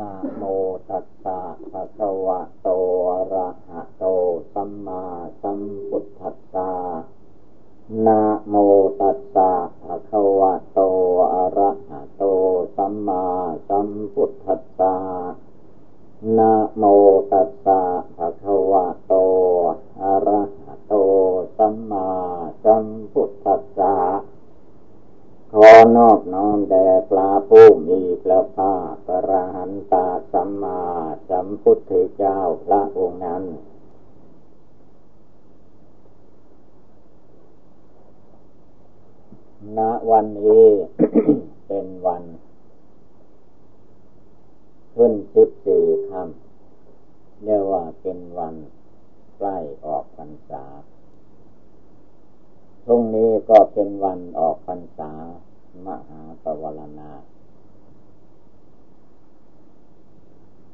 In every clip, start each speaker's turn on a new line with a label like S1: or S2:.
S1: นะโมตัสสะภะคะวะโตอะระหะโตสัมมาสัมพุทธัสสะนะโมตัสสะภะคะวะโตอะระหะโตสัมมาสัมพุทธัสสะนะโมตัสสะภะคะวะโตอะระหะโตสัมมาสัมพุทธัสสะ ขอนอบน้อมแด่พระผู้มีพระภาคพระหันตาสัมมาสัมพุทธเจ้าพระองค์นั้น ณ วันนี้ เป็นวัน ขึ้นสิบสี่ค่ำเรียกว่าเป็นวันใกล้ออกพรรษาพรุ่งนี้ก็เป็นวันออกพรรษา มหาปวารณา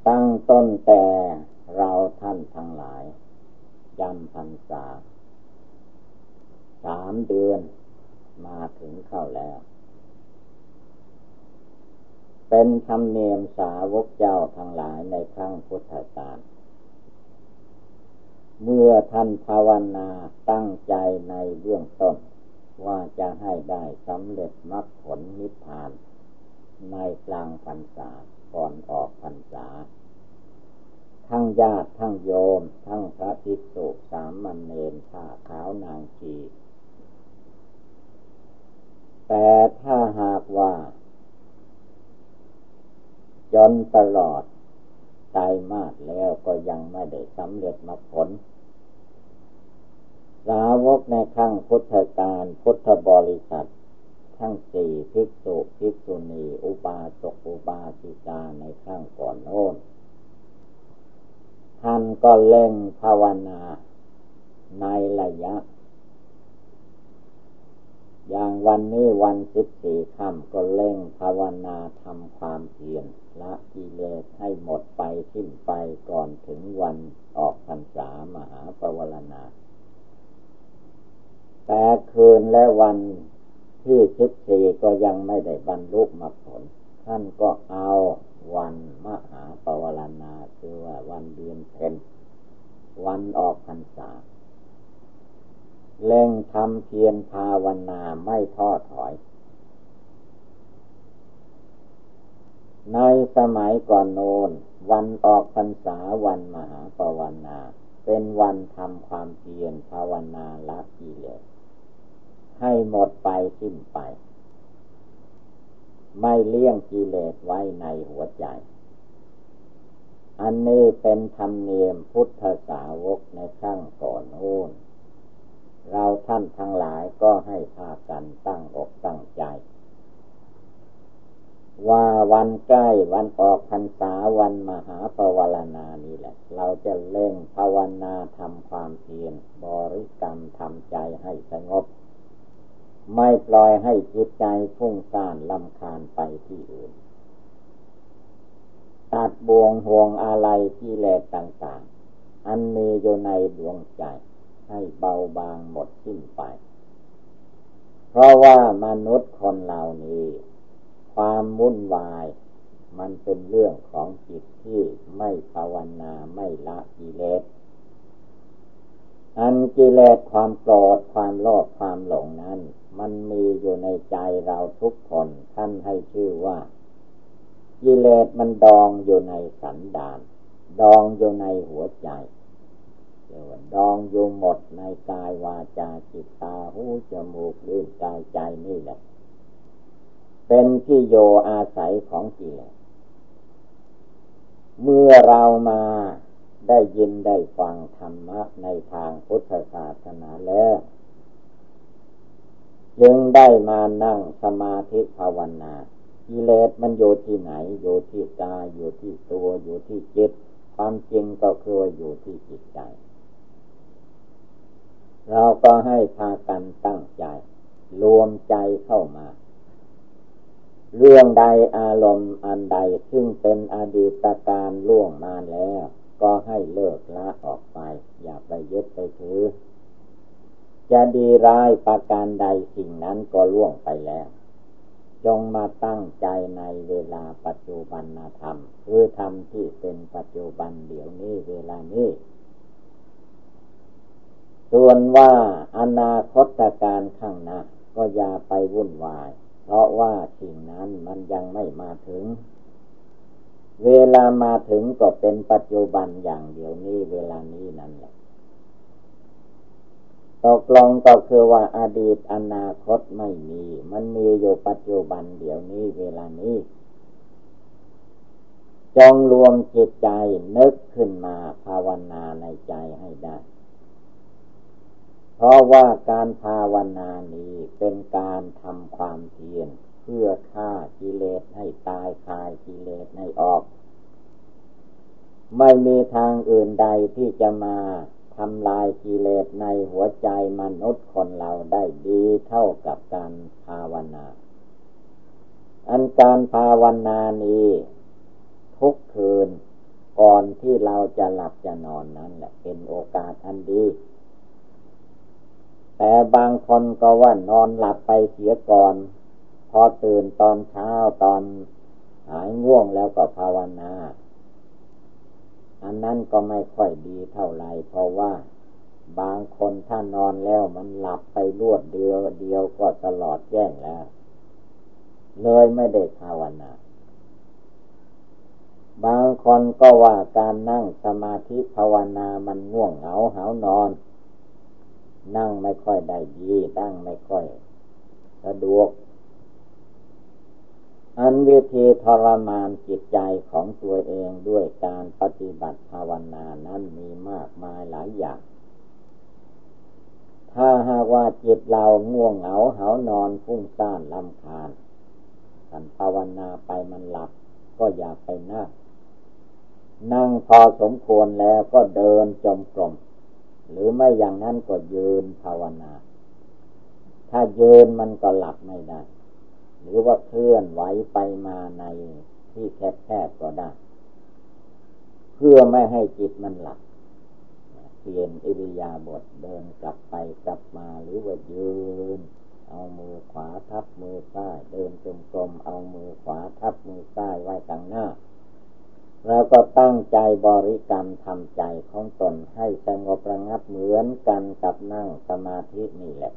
S1: ตั้งต้นแต่เราท่านทั้งหลายจำพรรษาสามเดือนมาถึงเข้าแล้ว เป็นธรรมเนียมสาวกเจ้าทั้งหลายในครั้งพุทธกาลเมื่อท่านภาวนาตั้งใจในเบื้องต้น ว่าจะให้ได้สำเร็จมรรคผลนิพพาน ในกลางพรรษาก่อนออกพรรษา ทั้งญาติทั้งโยม ทั้งพระภิกษุสามมันเนรผ้าขาวนางชีแต่ถ้าหากว่าจนตลอดตายมากแล้วก็ยังไม่ได้สำเร็จมรรคผล สาวกในครั้งพุทธกาลพุทธบริษัท ทั้งสี่ภิกษุภิกษุณี อุบาสกอุบาสิกาในครั้งก่อนโน้นท่านก็เล่งภาวนาในระยะ อย่างวันนี้วันสิบสี่ค่ำก็เล่งภาวนาทำความเพียรละกิเลสให้หมดไปสิ้นไปก่อนถึงวันออกพรรษามหาปวารณา แต่คืนและวันที่สิบสี่ก็ยังไม่ได้บรรลุมรรคผล ท่านก็เอาวันมหาปวารณาคือว่าวันเดือนเพ็ญวันออกพรรษาเล่งทำเพียรภาวนาไม่ท้อถอย ในสมัยก่อนโน้นวันออกพรรษาวันมหาปวารณา เป็นวันทำความเพียรภาวนาละกิเลส ให้หมดไปสิ้นไป ไม่เลี้ยงกิเลสไว้ในหัวใจ อันนี้เป็นธรรมเนียมพุทธสาวกในครั้งก่อนโน้นเราท่านทั้งหลายก็ให้พากันตั้งอกตั้งใจ ว่าวันใกล้วันออกพรรษาวันมหาปวารณานี้แหละ เราจะเล่งภาวนาทำความเพียรบริกรรมทำใจให้สงบ ไม่ปล่อยให้จิตใจฟุ้งซ่านลำคาญไปที่อื่น ตัดบวงห่วงอะไรที่แหลกต่างๆ อันมีอยู่ในดวงใจให้เบาบางหมดสิ้นไป เพราะว่ามนุษย์คนเหล่านี้ ความวุ่นวาย มันเป็นเรื่องของจิตที่ไม่ภาวนาไม่ละกิเลส อันกิเลสความโกรธความโลภความหลงนั้น มันมีอยู่ในใจเราทุกคนท่านให้ชื่อว่า กิเลสมันดองอยู่ในสันดาน ดองอยู่ในหัวใจเรียกว่าดองอยู่หมดในกายวาจาจิตตาหูจมูกลิ้นกายใจนี่แหละ เป็นที่โยอาศัยของกิเลสเมื่อเรามา ได้ยินได้ฟังธรรมะในทางพุทธศาสนาแล้วจึงได้มานั่งสมาธิภาวนากิเลสมันอยู่ที่ไหน อยู่ที่กาอยู่ที่ตัวอยู่ที่จิต ความจริงก็คืออยู่ที่จิตใจ เราก็ให้พากันตั้งใจ รวมใจเข้ามา เรื่องใดอารมณ์อันใดซึ่งเป็นอดีตการล่วงมาแล้ว ก็ให้เลิกละออกไป อย่าไปยึดไปถือ จะดีร้ายประการใดสิ่งนั้นก็ล่วงไปแล้ว จงมาตั้งใจในเวลาปัจจุบันธรรม คือธรรมที่เป็นปัจจุบันเดี๋ยวนี้เวลานี้ส่วนว่าอนาคตการข้างหน้าก็อย่าไปวุ่นวาย เพราะว่าสิ่งนั้นมันยังไม่มาถึง เวลามาถึงก็เป็นปัจจุบันอย่างเดียวนี้เวลานี้นั่นแหละตกลงก็คือว่าอาดีตอนาคตไม่มี มันมีอยู่ปัจจุบันเดี๋ยวนี้เวลานี้ จงรวมจิตใจนึกขึ้นมาภาวนาในใจให้ได้ เพราะว่าการภาวนานี้เป็นการทำความเพียร เพื่อฆ่ากิเลสให้ตายคายกิเลสให้ออก ไม่มีทางอื่นใดที่จะมาทำลายกิเลสในหัวใจมนุษย์คนเราได้ดีเท่ากับการภาวนา อันการภาวนานี้ทุกคืนก่อนที่เราจะหลับจะนอนนั้นแหละเป็นโอกาสอันดี แต่บางคนก็ว่านอนหลับไปเสียก่อน พอตื่นตอนเช้าตอนหายง่วงแล้วก็ภาวนา อันนั้นก็ไม่ค่อยดีเท่าไรเพราะว่าบางคนถ้านอนแล้วมันหลับไปรวดเดียวเดียวก็ตลอดแจ้งแล้ว เลยไม่ได้ภาวนา บางคนก็ว่าการนั่งสมาธิภาวนามันง่วงเหงาหานอน นั่งไม่ค่อยได้ดีนั่งไม่ค่อย สะดวก อันวิธีทรมานจิตใจของตัวเองด้วยการปฏิบัติภาวนานั้นมีมากมายหลายอย่าง ถ้าหากว่าจิตเราง่วงเหงาเหานอนฟุ้งซ่านลำคาญกันภาวนาไปมันหลับ ก็อย่าไปนั่งนั่งพอสมควรแล้วก็เดินจมกลมหรือไม่อย่างนั้นก็ยืนภาวนา ถ้ายืนมันก็หลับไม่ได้ หรือว่าเคลื่อนไหวไปมาในที่แคบๆก็ได้ เพื่อไม่ให้จิตมันหลับเปลี่ยนอิริยาบถเดินกลับไปกลับมาหรือว่ายืน เอามือขวาทับมือซ้ายเดินจมกรมเอามือขวาทับมือซ้ายไว้ข้างหน้า แล้วก็ตั้งใจบริกรรมทำใจของตนให้สงบระงับเหมือนกันกับนั่งสมาธินี่แหละ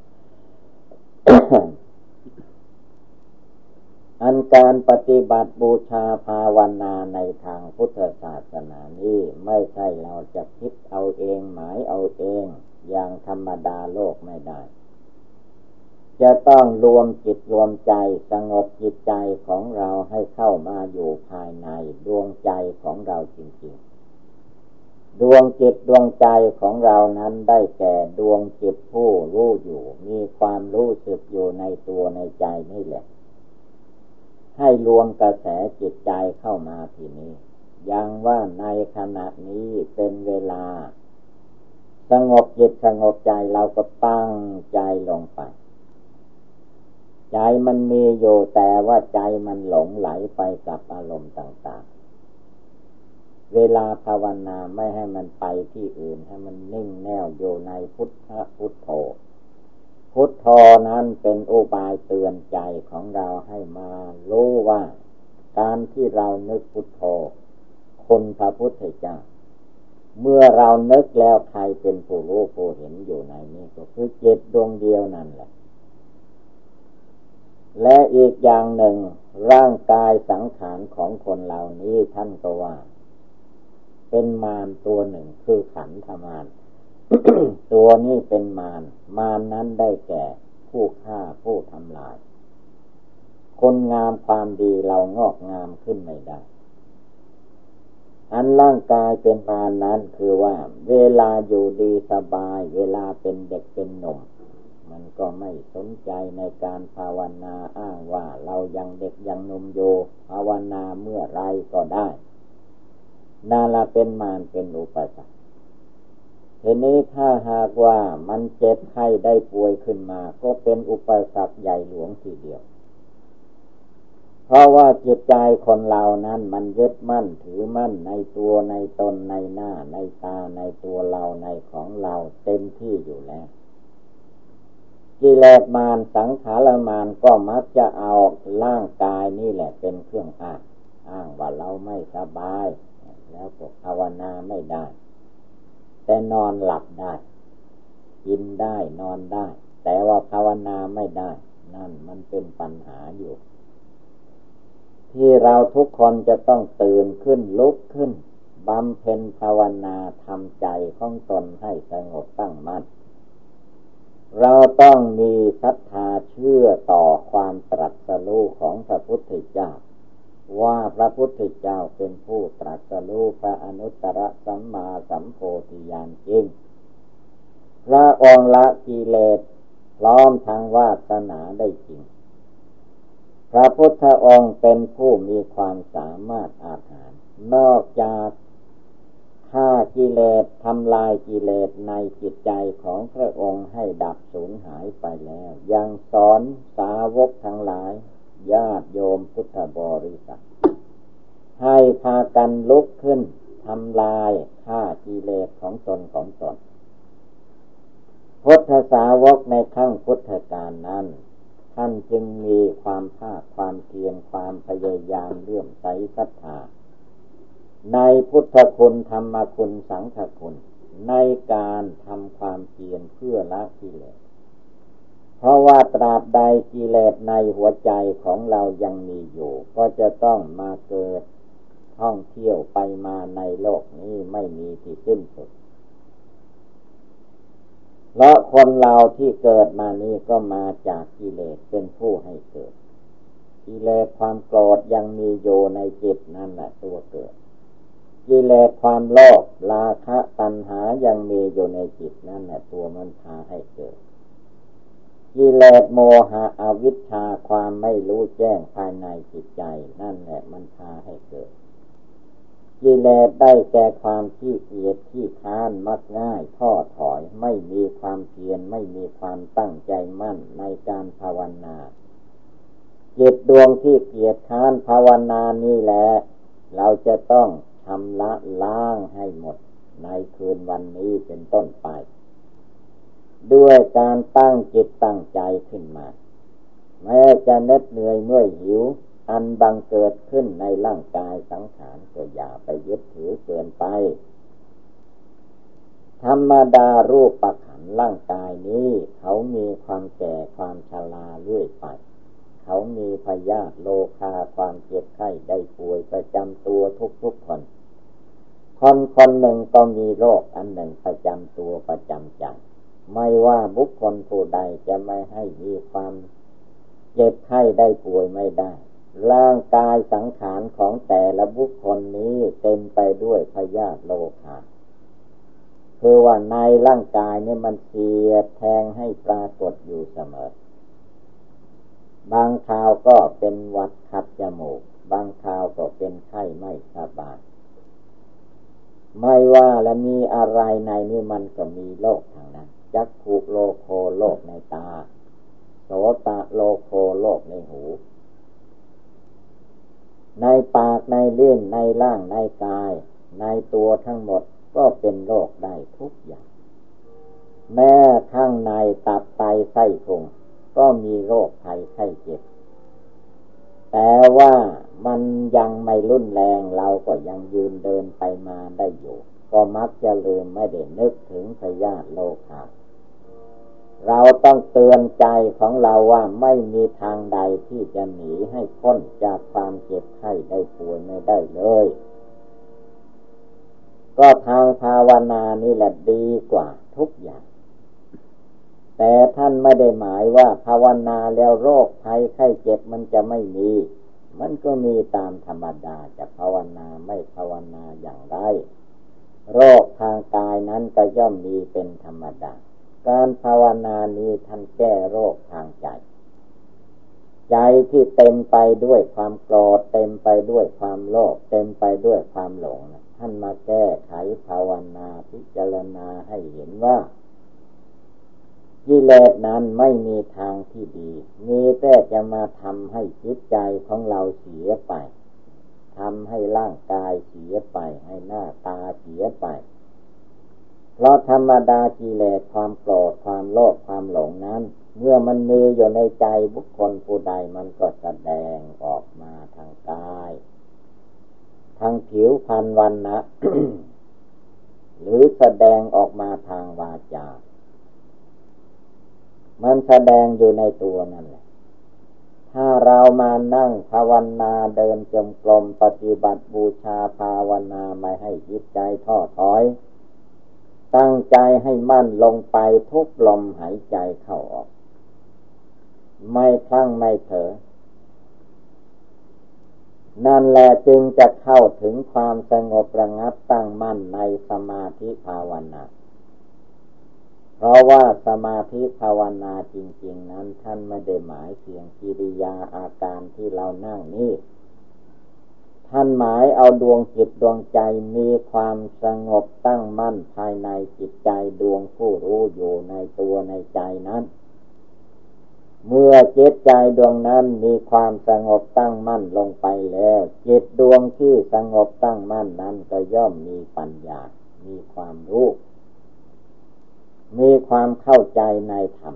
S1: อันการปฏิบัติบูชาภาวนาในทางพุทธศาสนานี้ไม่ใช่เราจะคิดเอาเองหมายเอาเอง อย่างธรรมดาโลกไม่ได้ จะต้องรวมจิตรวมใจสงบจิตใจของเราให้เข้ามาอยู่ภายในดวงใจของเราจริง ๆ ดวงจิตดวงใจของเรานั้นได้แก่ดวงจิตผู้รู้อยู่ มีความรู้สึกอยู่ในตัวในใจนี่แหละ ให้รวมกระแสจิตใจเข้ามาทีนี้ ยังว่าในขณะนี้เป็นเวลา สงบจิตสงบใจเราก็ตั้งใจลงไป ใจมันมีอยู่แต่ว่าใจมันหลงไหลไปกับอารมณ์ต่างๆ เวลาภาวนาไม่ให้มันไปที่อื่นให้มันนิ่งแน่วอยู่ในพุทธพุทโธ พุทโธนั้นเป็นอุบายเตือนใจของเราให้มารู้ว่า การที่เรานึกพุทโธคนพระพุทธเจ้า เมื่อเรานึกแล้วใครเป็นผู้รู้ผู้เห็นอยู่ในนี้ก็คือจิตดวงเดียวนั่นแหละ และอีกอย่างหนึ่ง ร่างกายสังขารของคนเหล่านี้ท่านก็ว่า เป็นมารตัวหนึ่งคือขันธมาร ตัวนี้เป็นมาร มารนั้นได้แก่ผู้ฆ่าผู้ทำลาย คนงามความดีเรางอกงามขึ้นไม่ได้ อันร่างกายเป็นมารนั้นคือว่า เวลาอยู่ดีสบาย เวลาเป็นเด็กเป็นหนุ่ม มันก็ไม่สนใจในการภาวนาอ้างว่าเรายังเด็กยังหนุ่มอยู่ภาวนาเมื่อไรก็ได้ นาลาเป็นมารเป็นอุปสรรค ทีนี้ถ้าหากว่ามันเจ็บไข้ได้ป่วยขึ้นมา ก็เป็นอุปสรรคใหญ่หลวงทีเดียว เพราะว่าจิตใจคนเรานั้นมันยึดมั่นถือมั่นในตัวในตนในหน้า ในตาในตัวเราในของเราเต็มที่อยู่แล้วกิเลสมารสังขารมารก็มักจะเอาร่างกายนี่แหละเป็นเครื่องอ้างอ้างว่าเราไม่สบาย แล้วก็ภาวนาไม่ได้ แต่นอนหลับได้ กินได้นอนได้ แต่ว่าภาวนาไม่ได้ นั่นมันเป็นปัญหาอยู่ ที่เราทุกคนจะต้องตื่นขึ้นลุกขึ้นบำเพ็ญภาวนาทำใจของตนให้สงบตั้งมั่นเราต้องมีศรัทธาเชื่อต่อความตรัสรู้ของพระพุทธเจ้า ว่าพระพุทธเจ้าเป็นผู้ตรัสรู้พระอนุตตรสัมมาสัมโพธิญาณจริง พระองค์ละกิเลสพร้อมทางวาสนาได้จริง พระพุทธองค์เป็นผู้มีความสามารถอาหาร นอกจากฆ่ากิเลสทำลายกิเลสในจิตใจของพระองค์ให้ดับสูญหายไปแล้ว ยังสอนสาวกทั้งหลาย ญาติโยมพุทธบริษัท ให้พากันลุกขึ้นทำลายฆ่ากิเลสของตนของตนพุทธสาวกในขั้งพุทธกาลนั้น ท่านจึงมีความภาคความเพียรความพยายามเลื่อมใสศรัทธาในพุทธคุณธรรมคุณสังฆคุณ ในการทำความเพียรเพื่อละกิเลส เพราะว่าตราบใดกิเลสในหัวใจของเรายังมีอยู่ ก็จะต้องมาเกิดท่องเที่ยวไปมาในโลกนี้ไม่มีที่สิ้นสุดเพราะคนเราที่เกิดมานี้ก็มาจากกิเลสเป็นผู้ให้เกิด กิเลสความโกรธยังมีอยู่ในจิตนั่นแหละตัวเกิด กิเลสความโลภราคะตัณหายังมีอยู่ในจิตนั่นแหละตัวมันพาให้เกิด กิเลสโมหะอวิชชาความไม่รู้แจ้งภายในจิตใจ นั่นแหละมันพาให้เกิดกิเลสได้แก่ความที่เกียจที่ค้านมักง่ายท้อถอย ไม่มีความเพียรไม่มีความตั้งใจมั่นในการภาวนาจิตดวงที่เกียจค้านภาวนานี่แหละ เราจะต้องชำระล้างให้หมดในคืนวันนี้เป็นต้นไป ด้วยการตั้งจิตตั้งใจขึ้นมาแม้จะเน็ดเหนื่อยเมื่อยหิว อันบังเกิดขึ้นในร่างกายสังขารก็อย่าไปยึดถือเกินไป ธรรมดารูปประขันร่างกายนี้ เขามีความแก่ความชราเรื่อยไป เขามีพยาธิโลคาความเจ็บไข้ได้ป่วยประจำตัวทุกๆคนคนคนหนึ่งก็มีโรคอันหนึ่งประจำตัวประจำใจ ไม่ว่าบุคคลผู้ใดจะไม่ให้มีความเจ็บไข้ได้ป่วยไม่ได้ร่างกายสังขารของแต่ละบุคคลนี้เต็มไปด้วยพยาธิโลคาคือว่าในร่างกายนี่มันเสียแทงให้ปรากฏอยู่เสมอ บางคราวก็เป็นวัดขัดจมูก บางคราวก็เป็นไข้ไม่สบายไม่ว่าและมีอะไรในนี้มันก็มีโรคทางนั้น จักขุโลโคโลกในตา โสตะโลโคโลกในหู ในปากในเลี้ยงในร่างในกาย ในตัวทั้งหมดก็เป็นโรคได้ทุกอย่าง แม้ข้างในตับไตไส้พุงก็มีโรคภัยไข้เจ็บ แต่ว่ามันยังไม่รุนแรงเราก็ยังยืนเดินไปมาได้อยู่ ก็มักจะลืมไม่ได้นึกถึงพยาธิโลคา เราต้องเตือนใจของเราว่าไม่มีทางใดที่จะหนีให้พ้นจากความเจ็บไข้ได้ป่วยไม่ได้เลย ก็ทางภาวนานี่แหละดีกว่าทุกอย่าง แต่ท่านไม่ได้หมายว่าภาวนาแล้วโรคภัยไข้เจ็บมันจะไม่มี มันก็มีตามธรรมดาจะภาวนาไม่ภาวนาอย่างไร โรคทางกายนั้นก็ย่อมมีเป็นธรรมดา การภาวนานี้ท่านแก้โรคทางใจ ใจที่เต็มไปด้วยความโกรธเต็มไปด้วยความโลภเต็มไปด้วยความหลงท่านมาแก้ไขภาวนาพิจารณาให้เห็นว่ากิเลสนั้นไม่มีทางที่ดี มีแต่จะมาทำให้จิตใจของเราเสียไปทำให้ร่างกายเสียไป ให้หน้าตาเสียไป เพราะธรรมดากิเลสความโกรธความโลภความหลงนั้น เมื่อมันมีอยู่ในใจบุคคลผู้ใดมันก็แสดงออกมาทางกายทางผิวพรรณวันนะหรือแสดงออกมาทางวาจา มันแสดงอยู่ในตัวนั่นแหละ ถ้าเรามานั่งภาวนาเดินจมกลมปฏิบัติบูชาภาวนาไม่ให้จิตใจท้อถอย ตั้งใจให้มั่นลงไปทุกลมหายใจเข้าออก ไม่คลั่งไม่เถอนั่นแหละจึงจะเข้าถึงความสงบระงับตั้งมั่นในสมาธิภาวนา เพราะว่าสมาธิภาวนาจริง ๆ นั้นท่านไม่ได้หมายเพียงกิริยาอาการที่เรานั่งนี่ ท่านหมายเอาดวงจิตดวงใจมีความสงบตั้งมั่นภายในจิตใจดวงผู้รู้อยู่ในตัวในใจนั้น เมื่อจิตใจดวงนั้นมีความสงบตั้งมั่นลงไปแล้ว จิตดวงที่สงบตั้งมั่นนั้นก็ย่อมมีปัญญา มีความรู้มีความเข้าใจในธรรม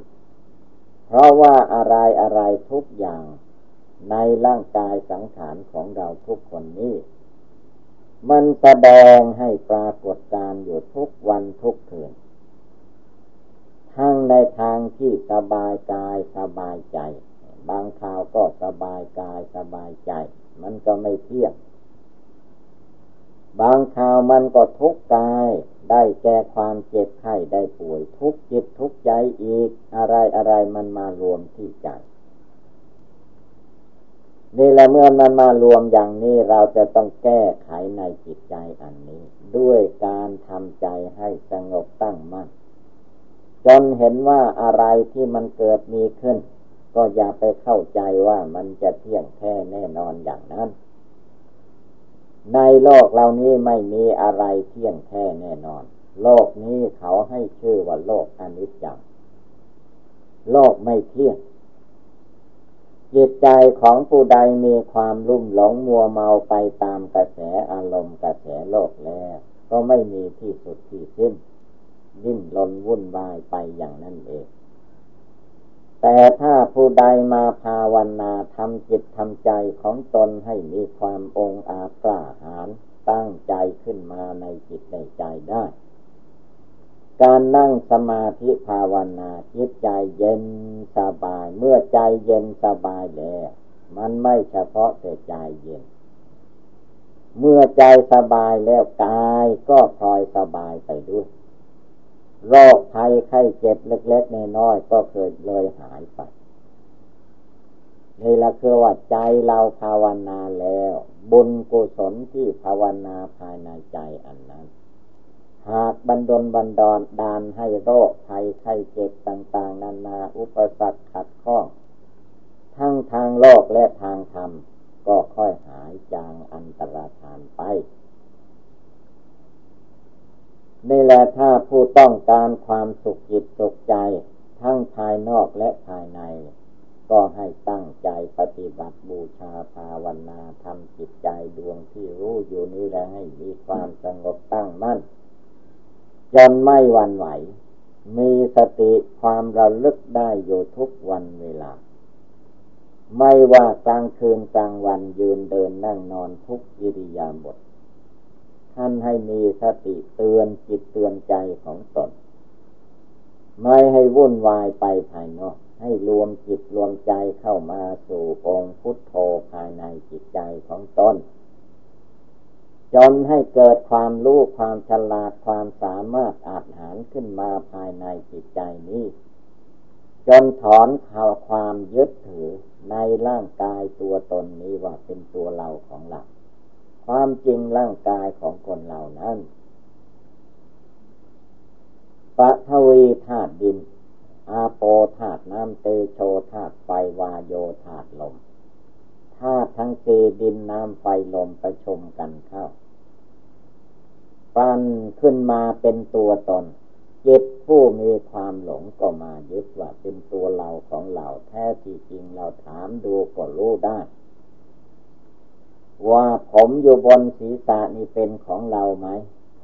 S1: เพราะว่าอะไรอะไรทุกอย่าง ในร่างกายสังขารของเราทุกคนนี้ มันแสดงให้ปรากฏการอยู่ทุกวันทุกคืนทั้งในทางที่สบายกายสบายใจ บางคราวก็สบายกายสบายใจ มันก็ไม่เที่ยงบางคราวมันก็ทุกกายได้แก่ความเจ็บไข้ได้ป่วยทุกจิตทุกใจอีกอะไรอะไรมันมารวมที่ใจ นี่แหละเมื่อมันมารวมอย่างนี้เราจะต้องแก้ไขในจิตใจอันนี้ ด้วยการทำใจให้สงบตั้งมั่นจนเห็นว่าอะไรที่มันเกิดมีขึ้น ก็อย่าไปเข้าใจว่ามันจะเที่ยงแท้แน่นอนอย่างนั้น ในโลกเหล่านี้ไม่มีอะไรเที่ยงแท้แน่นอน โลกนี้เขาให้ชื่อว่าโลกอนิจจังโลกไม่เที่ยง จิตใจของผู้ใดมีความลุ่มหลงมัวเมาไปตามกระแสอารมณ์กระแสโลกแล้ว ก็ไม่มีที่สุดที่สิ้นดิ้นรนวุ่นวายไปอย่างนั้นเอง แต่ถ้าผู้ใดมาภาวนาทำจิตทำใจของตนให้มีความองอาจกล้าหาญตั้งใจขึ้นมาในจิตในใจได้ การนั่งสมาธิภาวนาจิตใจเย็นสบาย เมื่อใจเย็นสบายแล้วมันไม่เฉพาะแต่ใจเย็น เมื่อใจสบายแล้วกายก็พลอยสบายไปด้วยโรคภัยไข้เจ็บเล็กๆน้อยก็เคยเลยหายไปนี่ละคือว่าใจเราภาวนาแล้ว บุญกุศลที่ภาวนาภายในใจอันนั้น หากบันดลบันดอนดานให้โรคภัยไข้เจ็บต่างๆ นานาอุปสรรคขัดข้อง ทั้งทางโลกและทางธรรม ก็ค่อยหายจางอันตรธานไปนี่แหละถ้าผู้ต้องการความสุขจิตสุขใจ ทั้งภายนอกและภายใน ก็ให้ตั้งใจปฏิบัติบูชาภาวนาทำจิตใจดวงที่รู้อยู่นี้แล้วให้มีความสงบตั้งมั่น จนไม่หวั่นไหว มีสติความระลึกได้อยู่ทุกวันเวลา ไม่ว่ากลางคืนกลางวันยืนเดินนั่งนอนทุกอิริยาบถท่านให้มีสติเตือนจิตเตือนใจของตน ไม่ให้วุ่นวายไปภายนอก ให้รวมจิตรวมใจเข้ามาสู่องค์พุทโธภายในจิตใจของตน จนให้เกิดความรู้ความฉลาดความสามารถอาจหารขึ้นมาภายในจิตใจนี้ จนถอนข่าวความยึดถือในร่างกายตัวตนนี้ว่าเป็นตัวเราของเราความจริงร่างกายของคนเหล่านั้นปะทวีธาตุดิน อาโปธาตุน้ำเตโชธาตุไฟวาโยธาตุลมาตุทั้งสีดินน้ำไฟลมประชมกันเข้า ปันขึ้นมาเป็นตัวตนจิตผู้มีความหลงก็มายึดว่าเป็นตัวเราของเราแท้ที่จริงเราถามดูก็รู้ได้ ว่าผมอยู่บนศีรษะนี่เป็นของเราไหม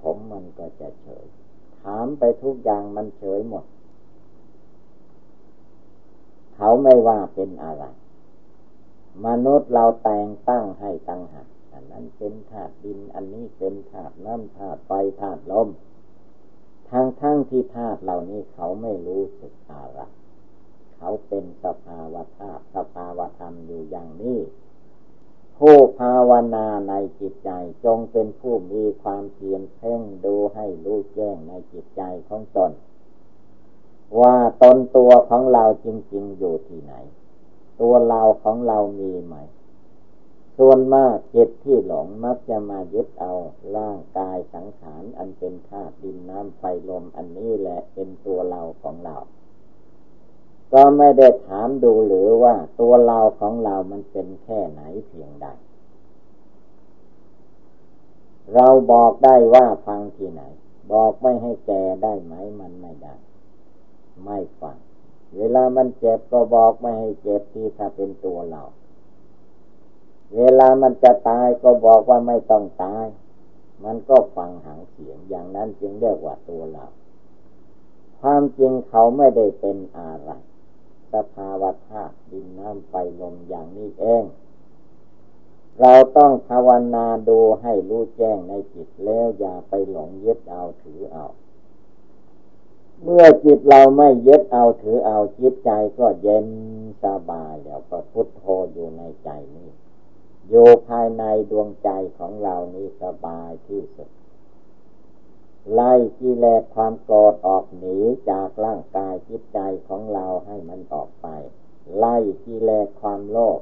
S1: ผมมันก็จะเฉย ถามไปทุกอย่างมันเฉยหมด เขาไม่ว่าเป็นอะไร มนุษย์เราแต่งตั้งให้ตั้งหักอันนั้นเป็นธาตุดิน อันนี้เป็นธาตุน้ำธาตุไฟธาตุลมทั้งทั้งที่ธาตุเหล่านี้เขาไม่รู้สึกอะไรเขาเป็นสภาวะธาตุสภาวะธรรมอยู่อย่างนี้ผู้ภาวนาในจิตใจจงเป็นผู้มีความเพียรเพ่งดูให้รู้แจ้งในจิตใจของตน ว่าตนตัวของเราจริง ๆ อยู่ที่ไหน ตัวเราของเรามีไหม ส่วนมากจิตที่หลงมักจะมายึดเอา ร่างกายสังขารอันเป็นธาตุดินน้ำไฟลมอันนี้แหละเป็นตัวเราของเรา ก็ไม่ได้ถามดูหรือว่าตัวเราของเรามันเป็นแค่ไหนเพียงใด เราบอกได้ว่าฟังที่ไหน บอกไม่ให้แกได้ไหมมันไม่ได้ ไม่ฟัง เวลามันเจ็บก็บอกไม่ให้เจ็บที่ถ้าเป็นตัวเรา เวลามันจะตายก็บอกว่าไม่ต้องตาย มันก็ฟังหางเสียงอย่างนั้นจึงเรียกว่าตัวเรา ความจริงเขาไม่ได้เป็นอะไรสภาวะธาตุดินน้ำไฟลมอย่างนี้เอง เราต้องภาวนาดูให้รู้แจ้งในจิตแล้วอย่าไปหลงยึดเอาถือเอา เมื่อจิตเราไม่ยึดเอาถือเอาจิตใจก็เย็นสบายแล้วก็พุทโธอยู่ในใจนี้อยู่ภายในดวงใจของเรานี้สบายที่สุด ไล่กิเลสความโกรธออกหนีจากร่างกายจิตใจของเราให้มันออกไป ไล่กิเลสความโลภ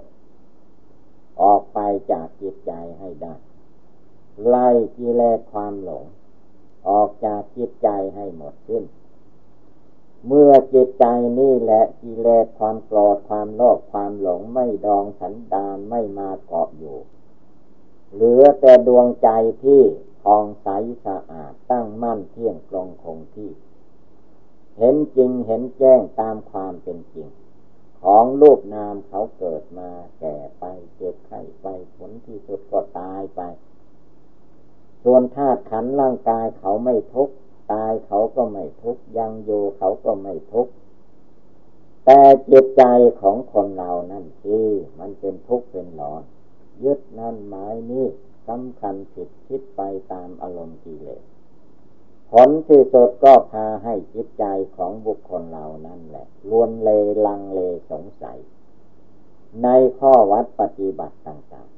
S1: ออกไปจากจิตใจให้ได้ ไล่กิเลสความหลง ออกจากจิตใจให้หมดสิ้น เมื่อจิตใจนี่แหละกิเลสความโกรธความโลภความหลงไม่ดองสันดานไม่มาเกาะอยู่ เหลือแต่ดวงใจที่ผ่องใสสะอาดตั้งมั่นเที่ยงตรงคงที่ เห็นจริงเห็นแจ้งตามความเป็นจริง ของรูปนามเขาเกิดมาแก่ไปเจ็บไข้ไปผลที่สุดก็ตายไป ส่วนธาตุขันร่างกายเขาไม่ทุกข์ ตายเขาก็ไม่ทุกข์ยังอยู่เขาก็ไม่ทุกข์แต่จิตใจของคนเรานั่นที่มันเป็นทุกข์เป็นร้อน ยึดนั่นหมายนี้สำคัญผิดคิดไปตามอารมณ์กิเลสผลที่สุดก็พาให้จิตใจของบุคคลเรานั่นแหละลวนเลลังเลสงสัย ในข้อวัดปฏิบัติต่าง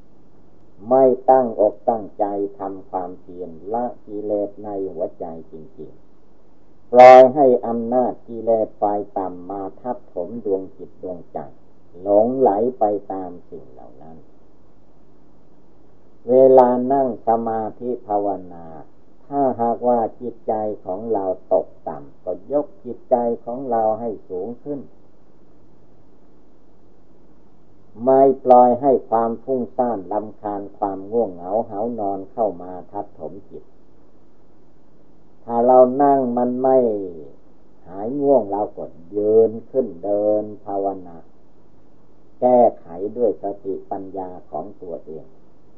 S1: ไม่ตั้งอกตั้งใจทำความเพียรละกิเลสในหัวใจจริงๆ ปล่อยให้อำนาจกิเลสไฟต่ำมาทับถมดวงจิตดวงใจ หลงไหลไปตามสิ่งเหล่านั้น เวลานั่งสมาธิภาวนา ถ้าหากว่าจิตใจของเราตกต่ำก็ยกจิตใจของเราให้สูงขึ้น ไม่ปล่อยให้ความฟุ้งซ่านลำคาญความง่วงเหงาเหานอนเข้ามาทับถมจิต ถ้าเรานั่งมันไม่หายง่วงเรากดยืนขึ้นเดินภาวนา แก้ไขด้วยสติปัญญาของตัวเอง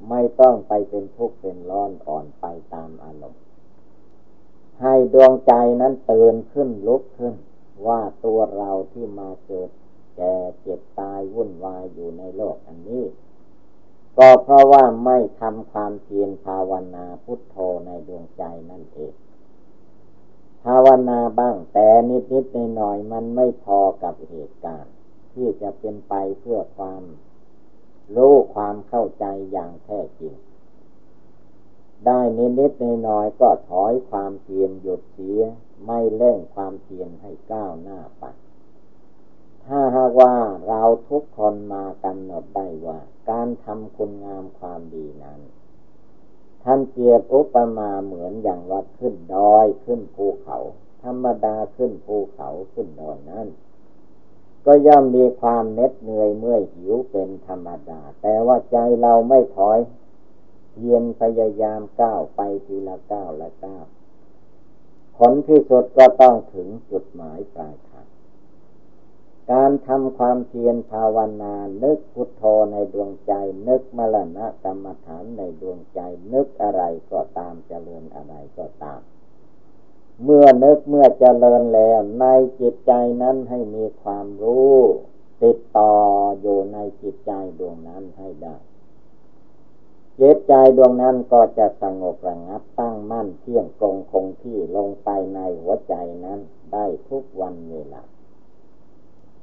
S1: ไม่ต้องไปเป็นทุกข์เป็นร้อนอ่อนไปตามอารมณ์ ให้ดวงใจนั้นเตื่นขึ้นลุกขึ้น ว่าตัวเราที่มาเกิด แก่เจ็บตายวุ่นวายอยู่ในโลกอันนี้ ก็เพราะว่าไม่ทำความเพียรภาวนาพุทโธในดวงใจนั่นเอง ภาวนาบ้างแต่นิดๆหน่อยมันไม่พอกับเหตุการณ์ ที่จะเป็นไปเพื่อความรู้ความเข้าใจอย่างแท้จริง ได้นิดนิดในหน้อยก็ถอยความเพียรหยุดเสียไม่เล่งความเพียรให้ก้าวหน้าไป ถ้าหากว่าเราทุกคนมากำหนดได้ว่า การทำคุณงามความดีนั้น ท่านเกียบอุปมาเหมือนอย่างวัดขึ้นดอยขึ้นภูเขา ธรรมดาขึ้นภูเขาขึ้นดอยนั้นก็ย่อมมีความเหน็ดเหนื่อยเมื่อยหิวเป็นธรรมดา แต่ว่าใจเราไม่ถอยเพียรพยายามก้าวไปทีละก้าวละก้าวผลที่สุดก็ต้องถึงจุดหมายปลาย การทำความเพียรภาวนานึกพุทโธในดวงใจ นึกมรณะกรรมฐานในดวงใจ นึกอะไรก็ตามเจริญอะไรก็ตาม เมื่อนึกเมื่อเจริญแล้ว ในจิตใจนั้นให้มีความรู้ ติดต่ออยู่ในจิตใจดวงนั้นให้ได้จิตใจดวงนั้นก็จะสงบระงับตั้งมั่นเที่ยงตรงคงที่ลงไปในหัวใจนั้นได้ทุกวันเวลา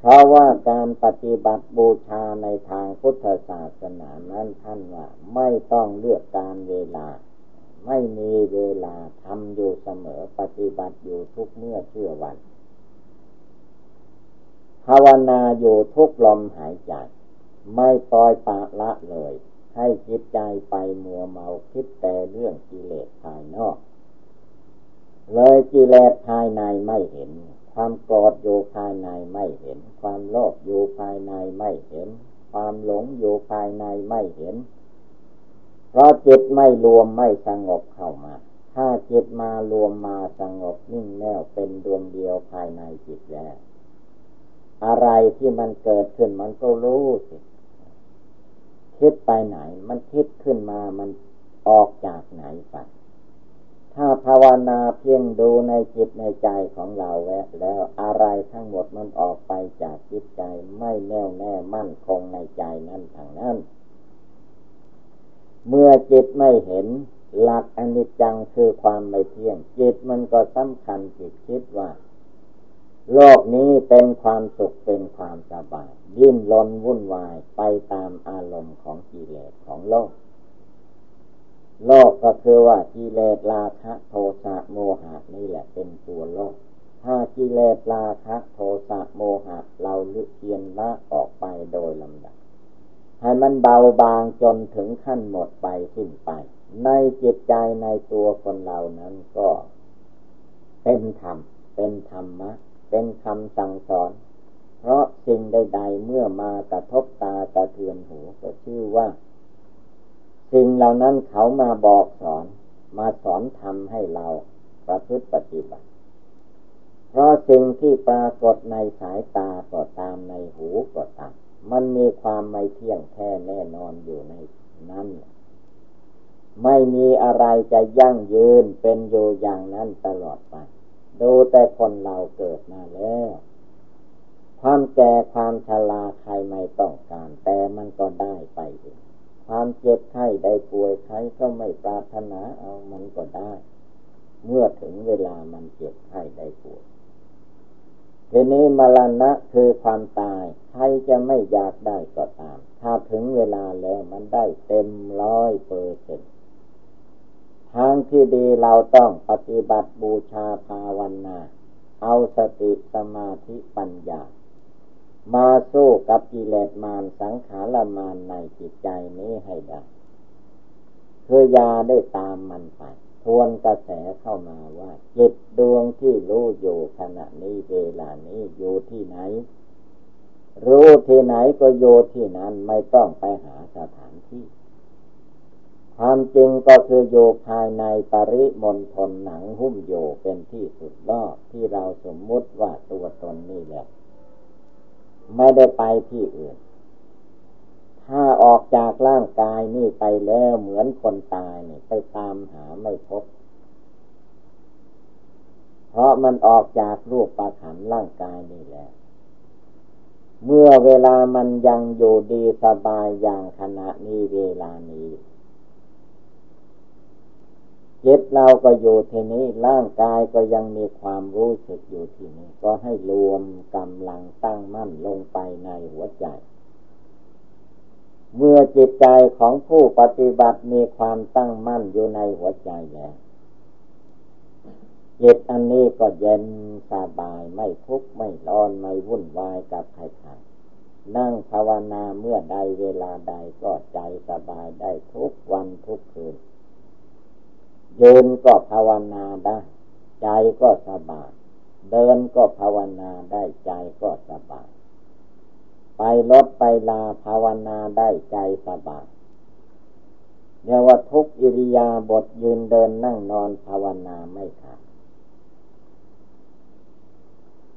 S1: เพราะว่าการปฏิบัติบูชาในทางพุทธศาสนานั้นท่านว่า ไม่ต้องเลือกการเวลา ไม่มีเวลาทำอยู่เสมอปฏิบัติอยู่ทุกเมื่อเชื่อวันภาวนาอยู่ทุกลมหายใจ ไม่ปล่อยปะละเลย ให้จิตใจไปมัวเมาคิดแต่เรื่องกิเลสภายนอก เลยกิเลสภายในไม่เห็น ความโกรธอยู่ภายในไม่เห็น ความโลภอยู่ภายในไม่เห็น ความหลงอยู่ภายในไม่เห็น เพราะจิตไม่รวมไม่สงบเข้ามา ถ้าจิตมารวมมาสงบนิ่งแน่วเป็นดวงเดียวภายในจิตแล้วอะไรที่มันเกิดขึ้นมันก็รู้สิคิดไปไหน มันคิดขึ้นมามันออกจากไหนไป ถ้าภาวนาเพียงดูในจิตในใจของเราแวะแล้วอะไรทั้งหมดมันออกไปจากจิตใจไม่แน่วแน่มั่นคงในใจนั้นทางนั้น เมื่อจิตไม่เห็นหลักอนิจจังคือความไม่เที่ยง จิตมันก็สำคัญจิตคิดว่า โลกนี้เป็นความสุขเป็นความสบายยิ่นลนวุ่นวายไปตามอารมณ์ของกิเลสของโลก โลกก็คือว่ากิเลสราคะโทสะโมหะนี่แหละเป็นตัวโลก ถ้ากิเลสราคะโทสะโมหะ เราลึกเทียนละออกไปโดยลำดับให้มันเบาบางจนถึงขั้นหมดไปสิ้นไป ในจิตใจในตัวคนเรานั้นก็เป็นธรรม เป็นธรรมะ เป็นคำสั่งสอน เพราะสิ่งใด ๆ เมื่อมากระทบตากระเทือนหูก็ชื่อว่า สิ่งเหล่านั้นเขามาบอกสอน มาสอนทำให้เราประพฤติปฏิบัติ เพราะสิ่งที่ปรากฏในสายตาก็ตามในหูก็ตาม มันมีความไม่เที่ยงแท้แน่นอนอยู่ในนั้นไม่มีอะไรจะยั่งยืนเป็นอยู่อย่างนั้นตลอดไปดูแต่คนเราเกิดมาแล้ว ความแก่ความชราใครไม่ต้องการ แต่มันก็ได้ไปเอง ความเจ็บไข้ได้ป่วยใครก็ไม่ปรารถนาเอามันก็ได้ เมื่อถึงเวลามันเจ็บไข้ได้ป่วยทีนี้มรณะคือความตาย ใครจะไม่อยากได้ก็ตาม ถ้าถึงเวลาแล้วมันได้เต็มร้อยเปอร์เซ็นต์ทางที่ดีเราต้องปฏิบัติบูชาภาวนา เอาสติสมาธิปัญญา มาสู้กับกิเลสมารสังขารมารในจิตใจนี้ให้ได้คือยาได้ตามมันไปทวนกระแสเข้ามาว่าจิตดวงที่รู้อยู่ขณะนี้เวลานี้อยู่ที่ไหน รู้ที่ไหนก็โยที่นั้นไม่ต้องไปหาสถานที่ ความจริงก็คือโยภายในปริมณฑลหนังหุ้มโยเป็นที่สุดรอบที่เราสมมุติว่าตัวตนนี่แหละ ไม่ได้ไปที่อื่น ถ้าออกจากร่างกายนี่ไปแล้วเหมือนคนตายนี่ไปตามหาไม่พบ เพราะมันออกจากรูปประขันร่างกายนี่แหละเมื่อเวลามันยังอยู่ดีสบายอย่างขณะนี้เวลานี้ จิตเราก็อยู่ที่นี้ร่างกายก็ยังมีความรู้สึกอยู่ที่นี้ ก็ให้รวมกำลังตั้งมั่นลงไปในหัวใจ เมื่อจิตใจของผู้ปฏิบัติมีความตั้งมั่นอยู่ในหัวใจแล้วจิตอันนี้ก็เย็นสบายไม่ทุกข์ไม่ร้อนไม่วุ่นวายกับใครๆนั่งภาวนาเมื่อใดเวลาใดก็ใจสบายได้ทุกวันทุกคืน ยืนก็ภาวนาได้ ใจก็สบายเดินก็ภาวนาได้ใจก็สบายไปรถไปลาภาวนาได้ใจสบายเรียกว่าทุกอิริยาบถยืนเดินนั่งนอนภาวนาไม่ขาด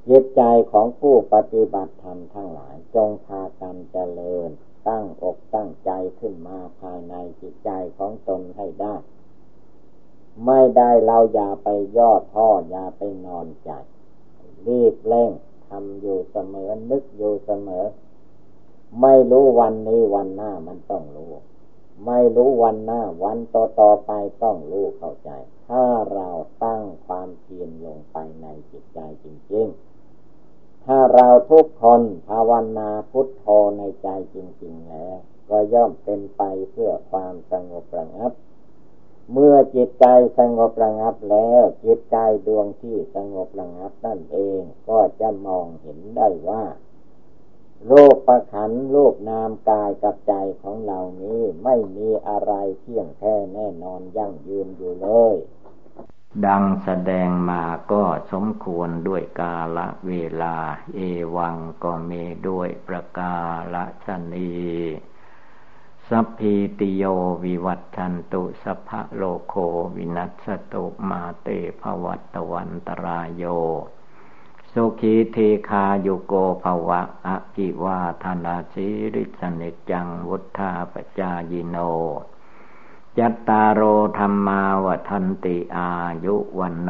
S1: จิตใจของผู้ปฏิบัติธรรมทั้งหลาย จงพากันเจริญ ตั้งอกตั้งใจขึ้นมาภายในจิตใจของตนให้ได้ ไม่ได้เราอย่าไปย่อท้ออย่าไปนอนใจ รีบเร่งทำอยู่เสมอนึกอยู่เสมอ ไม่รู้วันนี้วันหน้ามันต้องรู้ ไม่รู้วันหน้าวันต่อต่อไปต้องรู้เข้าใจ ถ้าเราตั้งความเพียรลงไปในจิตใจจริงๆ ถ้าเราทุกคนภาวนาพุทโธในใจจริงๆแล้วก็ย่อมเป็นไปเพื่อความสงบระงับ เมื่อจิตใจสงบระงับแล้ว จิตใจดวงที่สงบระงับนั่นเองก็จะมองเห็นได้ว่า โลกประขันโลกนามกายกับใจของเรานี้ไม่มีอะไรเที่ยงแท้แน่นอนยั่งยืนอยู่เลย ดังแสดงมาก็สมควรด้วยกาละเวลา เอวังก็มีด้วยประกาละชนี สัพพิติโยวิวัตชันตุสัพพะโลโควินัสตุมาเตภวัตวันตรายโยสุขีเทคาโยโกภวะอะกิวาธนาสิริสนิจังวุธาปจายโน จัตตารโอธรรมาวทันติอายุวันโน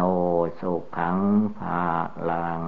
S1: สุขังภาลัง